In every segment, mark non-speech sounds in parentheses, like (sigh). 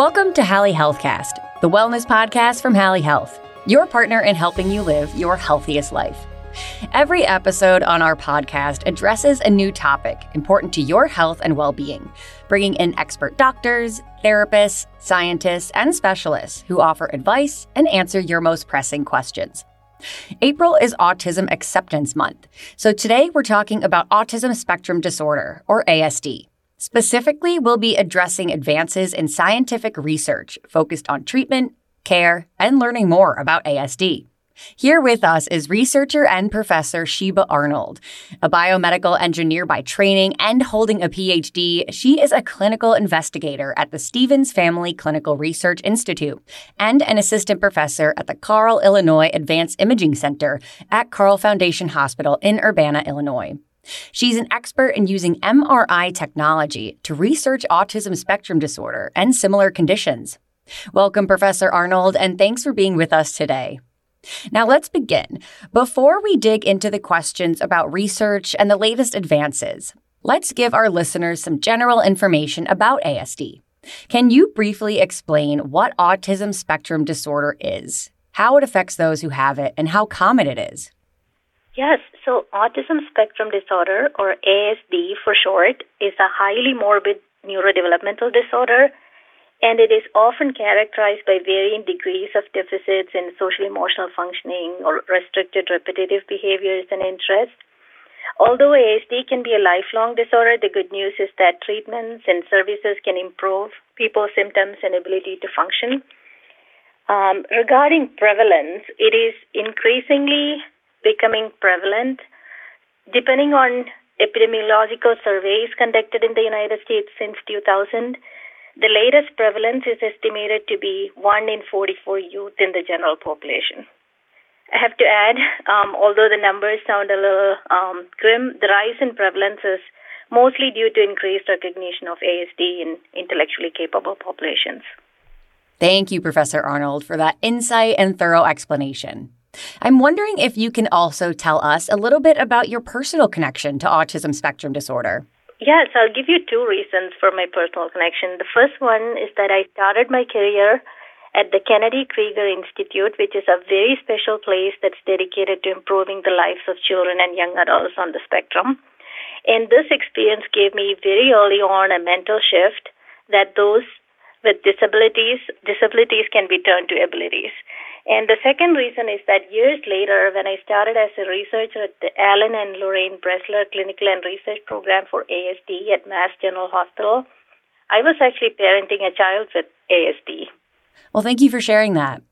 Welcome to Hally Healthcast, the wellness podcast from Hally Health, your partner in helping you live your healthiest life. Every episode on our podcast addresses a new topic important to your health and well being, bringing in expert doctors, therapists, scientists, and specialists who offer advice and answer your most pressing questions. April is Autism Acceptance Month, so today we're talking about autism spectrum disorder, or ASD. Specifically, we'll be addressing advances in scientific research focused on treatment, care, and learning more about ASD. Here with us is researcher and professor Sheeba Arnold. A biomedical engineer by training and holding a PhD, she is a clinical investigator at the Stephens Family Clinical Research Institute and an assistant professor at the Carle, Illinois Advanced Imaging Center at Carle Foundation Hospital in Urbana, Illinois. She's an expert in using MRI technology to research autism spectrum disorder and similar conditions. Welcome, Professor Arnold, and thanks for being with us today. Now, let's begin. Before we dig into the questions about research and the latest advances, let's give our listeners some general information about ASD. Can you briefly explain what autism spectrum disorder is, how it affects those who have it, and how common it is? Yes, so autism spectrum disorder, or ASD for short, is a highly morbid neurodevelopmental disorder, and it is often characterized by varying degrees of deficits in social emotional functioning or restricted repetitive behaviors and interests. Although ASD can be a lifelong disorder, the good news is that treatments and services can improve people's symptoms and ability to function. Um, regarding prevalence, it is increasingly becoming prevalent. Depending on epidemiological surveys conducted in the United States since 2000, the latest prevalence is estimated to be 1 in 44 youth in the general population. I have to add, um, although the numbers sound a little um, grim, the rise in prevalence is mostly due to increased recognition of ASD in intellectually capable populations. Thank you, Professor Arnold, for that insight and thorough explanation. I'm wondering if you can also tell us a little bit about your personal connection to autism spectrum disorder. Yes, I'll give you two reasons for my personal connection. The first one is that I started my career at the Kennedy Krieger Institute, which is a very special place that's dedicated to improving the lives of children and young adults on the spectrum. And this experience gave me very early on a mental shift that those with disabilities, disabilities can be turned to abilities. And the second reason is that years later, when I started as a researcher at the Alan and Lorraine Bressler Clinical and Research Program for ASD at Mass General Hospital, I was actually parenting a child with ASD. Well, thank you for sharing that.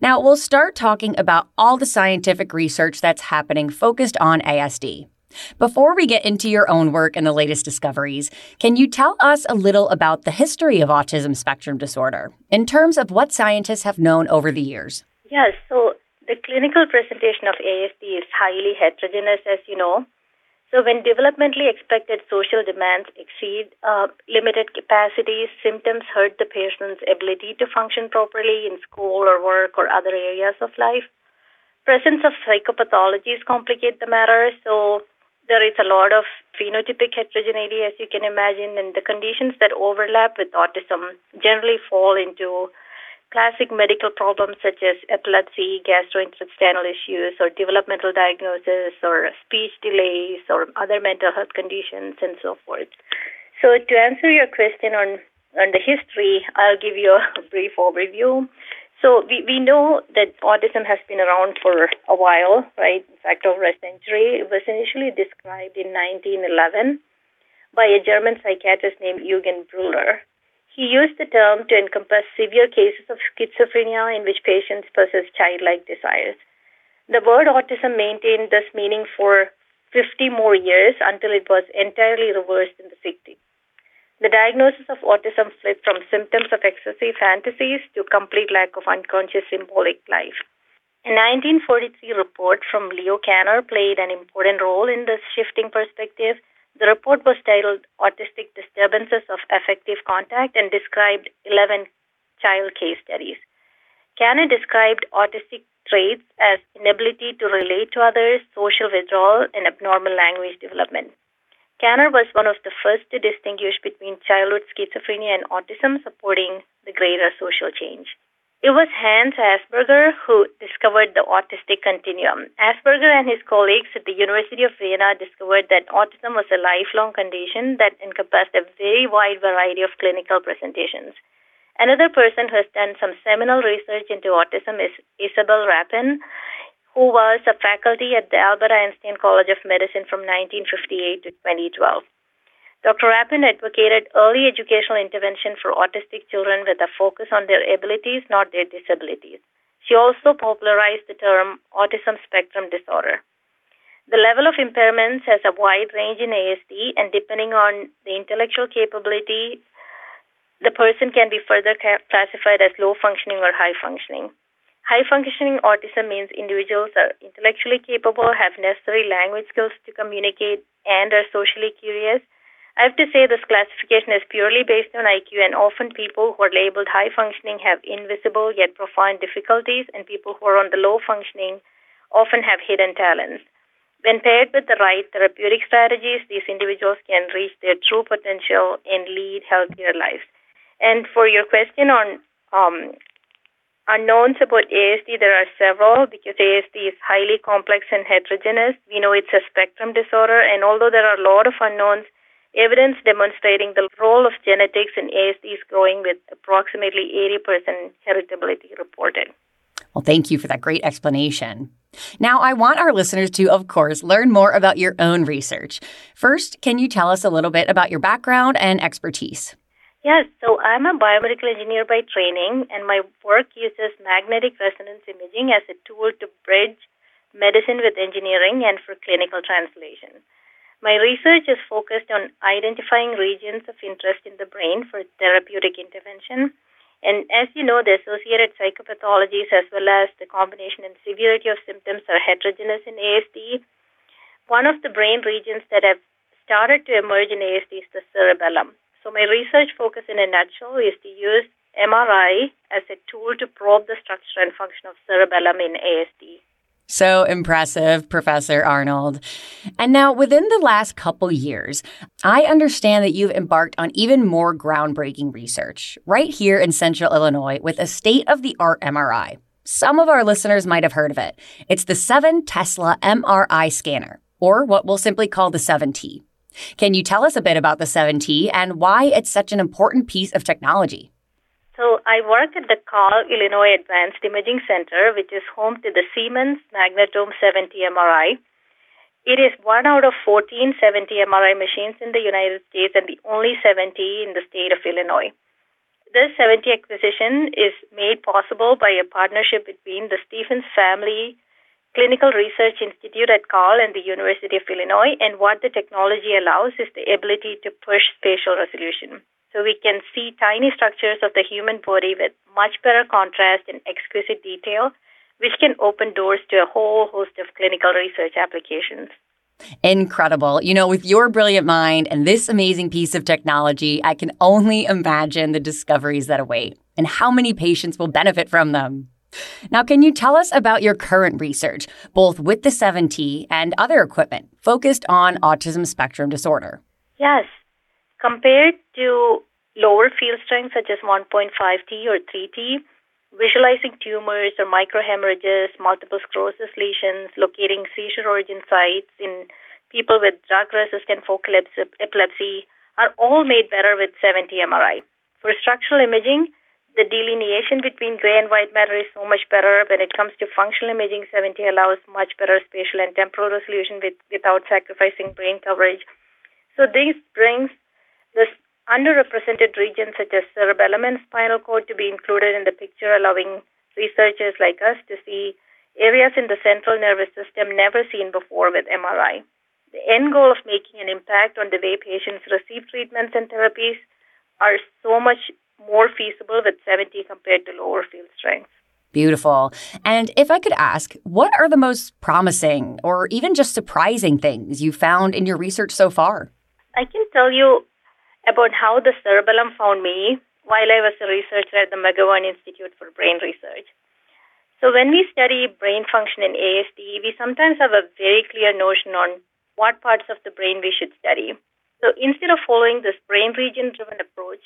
Now, we'll start talking about all the scientific research that's happening focused on ASD. Before we get into your own work and the latest discoveries, can you tell us a little about the history of autism spectrum disorder in terms of what scientists have known over the years? Yes, so the clinical presentation of ASD is highly heterogeneous, as you know. So, when developmentally expected social demands exceed uh, limited capacities, symptoms hurt the patient's ability to function properly in school or work or other areas of life. Presence of psychopathologies complicate the matter. So, there is a lot of phenotypic heterogeneity, as you can imagine, and the conditions that overlap with autism generally fall into classic medical problems such as epilepsy, gastrointestinal issues, or developmental diagnosis, or speech delays, or other mental health conditions, and so forth. So, to answer your question on, on the history, I'll give you a (laughs) brief overview. So we, we know that autism has been around for a while, right? In fact, over a century. It was initially described in 1911 by a German psychiatrist named Eugen Bleuler. He used the term to encompass severe cases of schizophrenia in which patients possess childlike desires. The word autism maintained this meaning for 50 more years until it was entirely reversed in the 60s. The diagnosis of autism flipped from symptoms of excessive fantasies to complete lack of unconscious symbolic life. A 1943 report from Leo Kanner played an important role in this shifting perspective. The report was titled Autistic Disturbances of Affective Contact and described 11 child case studies. Kanner described autistic traits as inability to relate to others, social withdrawal, and abnormal language development. Scanner was one of the first to distinguish between childhood schizophrenia and autism, supporting the greater social change. It was Hans Asperger who discovered the autistic continuum. Asperger and his colleagues at the University of Vienna discovered that autism was a lifelong condition that encompassed a very wide variety of clinical presentations. Another person who has done some seminal research into autism is Isabel Rapin, who was a faculty at the Albert Einstein College of Medicine from 1958 to 2012. Dr. Rapin advocated early educational intervention for autistic children with a focus on their abilities, not their disabilities. She also popularized the term autism spectrum disorder. The level of impairments has a wide range in ASD, and depending on the intellectual capability, the person can be further classified as low functioning or high functioning. High functioning autism means individuals are intellectually capable, have necessary language skills to communicate, and are socially curious. I have to say this classification is purely based on IQ, and often people who are labeled high functioning have invisible yet profound difficulties, and people who are on the low functioning often have hidden talents. When paired with the right therapeutic strategies, these individuals can reach their true potential and lead healthier lives. And for your question on um, unknowns about ASD, there are several because ASD is highly complex and heterogeneous. We know it's a spectrum disorder, and although there are a lot of unknowns, Evidence demonstrating the role of genetics in ASD is growing with approximately 80% heritability reported. Well, thank you for that great explanation. Now, I want our listeners to, of course, learn more about your own research. First, can you tell us a little bit about your background and expertise? Yes, so I'm a biomedical engineer by training, and my work uses magnetic resonance imaging as a tool to bridge medicine with engineering and for clinical translation. My research is focused on identifying regions of interest in the brain for therapeutic intervention. And as you know, the associated psychopathologies as well as the combination and severity of symptoms are heterogeneous in ASD. One of the brain regions that have started to emerge in ASD is the cerebellum. So my research focus in a nutshell is to use MRI as a tool to probe the structure and function of cerebellum in ASD. So impressive, Professor Arnold. And now, within the last couple years, I understand that you've embarked on even more groundbreaking research right here in central Illinois with a state of the art MRI. Some of our listeners might have heard of it. It's the 7 Tesla MRI scanner, or what we'll simply call the 7T. Can you tell us a bit about the 7T and why it's such an important piece of technology? So I work at the Carle, Illinois Advanced Imaging Center, which is home to the Siemens Magnetom 7T MRI. It is one out of 14 7T MRI machines in the United States and the only 7T in the state of Illinois. This 7T acquisition is made possible by a partnership between the Stephens Family Clinical Research Institute at Carle and the University of Illinois. And what the technology allows is the ability to push spatial resolution. So we can see tiny structures of the human body with much better contrast and exquisite detail, which can open doors to a whole host of clinical research applications. Incredible. You know, with your brilliant mind and this amazing piece of technology, I can only imagine the discoveries that await and how many patients will benefit from them. Now, can you tell us about your current research, both with the 7T and other equipment focused on autism spectrum disorder? Yes. Compared to lower field strength such as 1.5T or 3T, visualizing tumors or microhemorrhages, multiple sclerosis lesions, locating seizure origin sites in people with drug-resistant focal epilepsy are all made better with 7T MRI. For structural imaging, the delineation between gray and white matter is so much better. When it comes to functional imaging, 7T allows much better spatial and temporal resolution with, without sacrificing brain coverage. So this brings this underrepresented regions such as cerebellum and spinal cord to be included in the picture, allowing researchers like us to see areas in the central nervous system never seen before with MRI. The end goal of making an impact on the way patients receive treatments and therapies are so much more feasible with 7T compared to lower field strength. Beautiful. And if I could ask, what are the most promising or even just surprising things you found in your research so far? I can tell you about how the cerebellum found me while I was a researcher at the McGovern Institute for Brain Research. So, when we study brain function in ASD, we sometimes have a very clear notion on what parts of the brain we should study. So instead of following this brain region driven approach,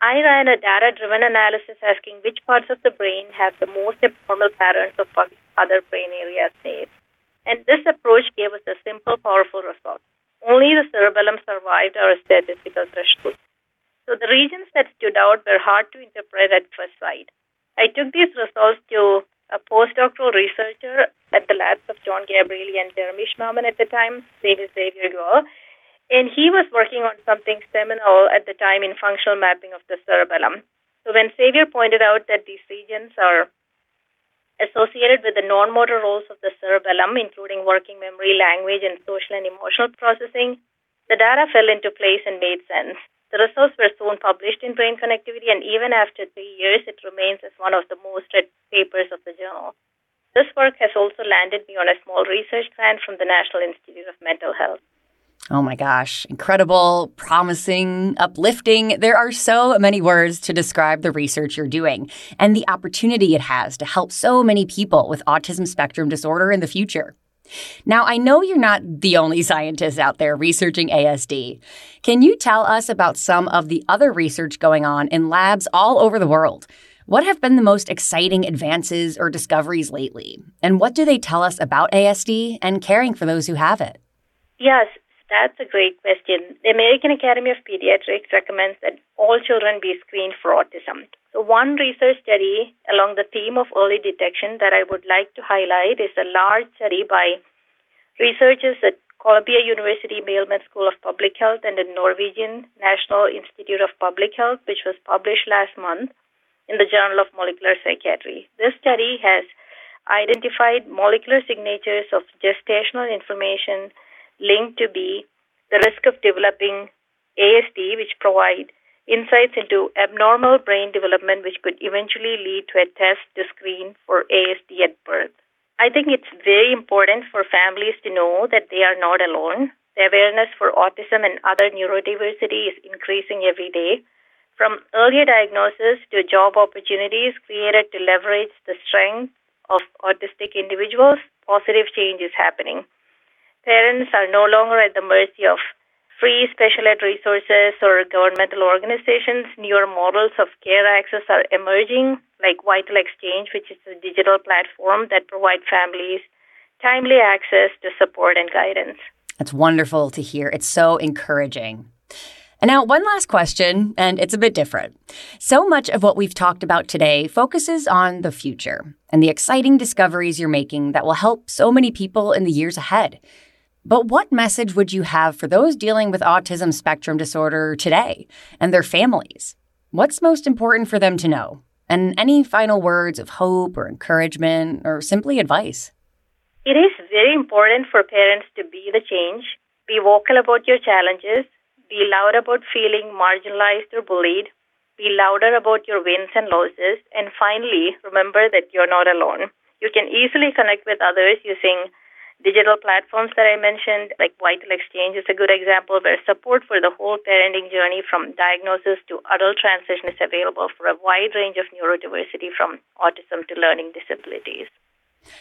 I ran a data driven analysis asking which parts of the brain have the most abnormal patterns of other brain areas saved. And this approach gave us a simple, powerful result. Only the cerebellum survived our statistical threshold. So the regions that stood out were hard to interpret at first sight. I took these results to a postdoctoral researcher at the labs of John Gabrieli and Jeremy Schmahmann at the time, David Xavier Guell, and he was working on something seminal at the time in functional mapping of the cerebellum. So when Xavier pointed out that these regions are associated with the non-motor roles of the cerebellum, including working memory, language, and social and emotional processing, the data fell into place and made sense. The results were soon published in Brain Connectivity, and even after three years, it remains as one of the most read papers of the journal. This work has also landed me on a small research grant from the National Institute of Mental Health. Oh my gosh, incredible, promising, uplifting. There are so many words to describe the research you're doing and the opportunity it has to help so many people with autism spectrum disorder in the future. Now, I know you're not the only scientist out there researching ASD. Can you tell us about some of the other research going on in labs all over the world? What have been the most exciting advances or discoveries lately? And what do they tell us about ASD and caring for those who have it? Yes, that's a great question. The American Academy of Pediatrics recommends that all children be screened for autism. So, one research study along the theme of early detection that I would like to highlight is a large study by researchers at Columbia University Mailman School of Public Health and the Norwegian National Institute of Public Health, which was published last month in the Journal of Molecular Psychiatry. This study has identified molecular signatures of gestational information linked to be the risk of developing ASD, which provide insights into abnormal brain development, which could eventually lead to a test to screen for ASD at birth. I think it's very important for families to know that they are not alone. The awareness for autism and other neurodiversity is increasing every day. From earlier diagnosis to job opportunities created to leverage the strength of autistic individuals, positive change is happening. Parents are no longer at the mercy of free special ed resources or governmental organizations. Newer models of care access are emerging, like Vital Exchange, which is a digital platform that provides families timely access to support and guidance. That's wonderful to hear. It's so encouraging. And now, one last question, and it's a bit different. So much of what we've talked about today focuses on the future and the exciting discoveries you're making that will help so many people in the years ahead. But what message would you have for those dealing with autism spectrum disorder today and their families? What's most important for them to know? And any final words of hope or encouragement or simply advice? It is very important for parents to be the change, be vocal about your challenges, be loud about feeling marginalized or bullied, be louder about your wins and losses, and finally, remember that you're not alone. You can easily connect with others using digital platforms that I mentioned, like Vital Exchange, is a good example where support for the whole parenting journey from diagnosis to adult transition is available for a wide range of neurodiversity from autism to learning disabilities.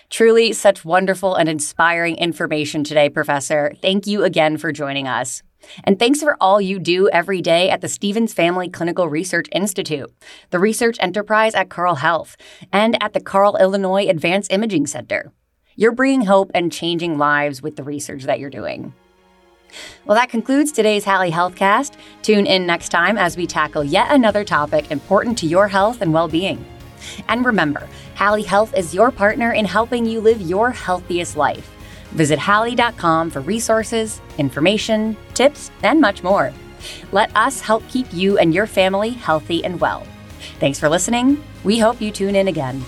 Truly, such wonderful and inspiring information today, Professor. Thank you again for joining us. And thanks for all you do every day at the Stephens Family Clinical Research Institute, the research enterprise at Carle Health, and at the Carle Illinois Advanced Imaging Center. You're bringing hope and changing lives with the research that you're doing. Well, that concludes today's Hally Healthcast. Tune in next time as we tackle yet another topic important to your health and well being. And remember, Hally Health is your partner in helping you live your healthiest life. Visit Hally.com for resources, information, tips, and much more. Let us help keep you and your family healthy and well. Thanks for listening. We hope you tune in again.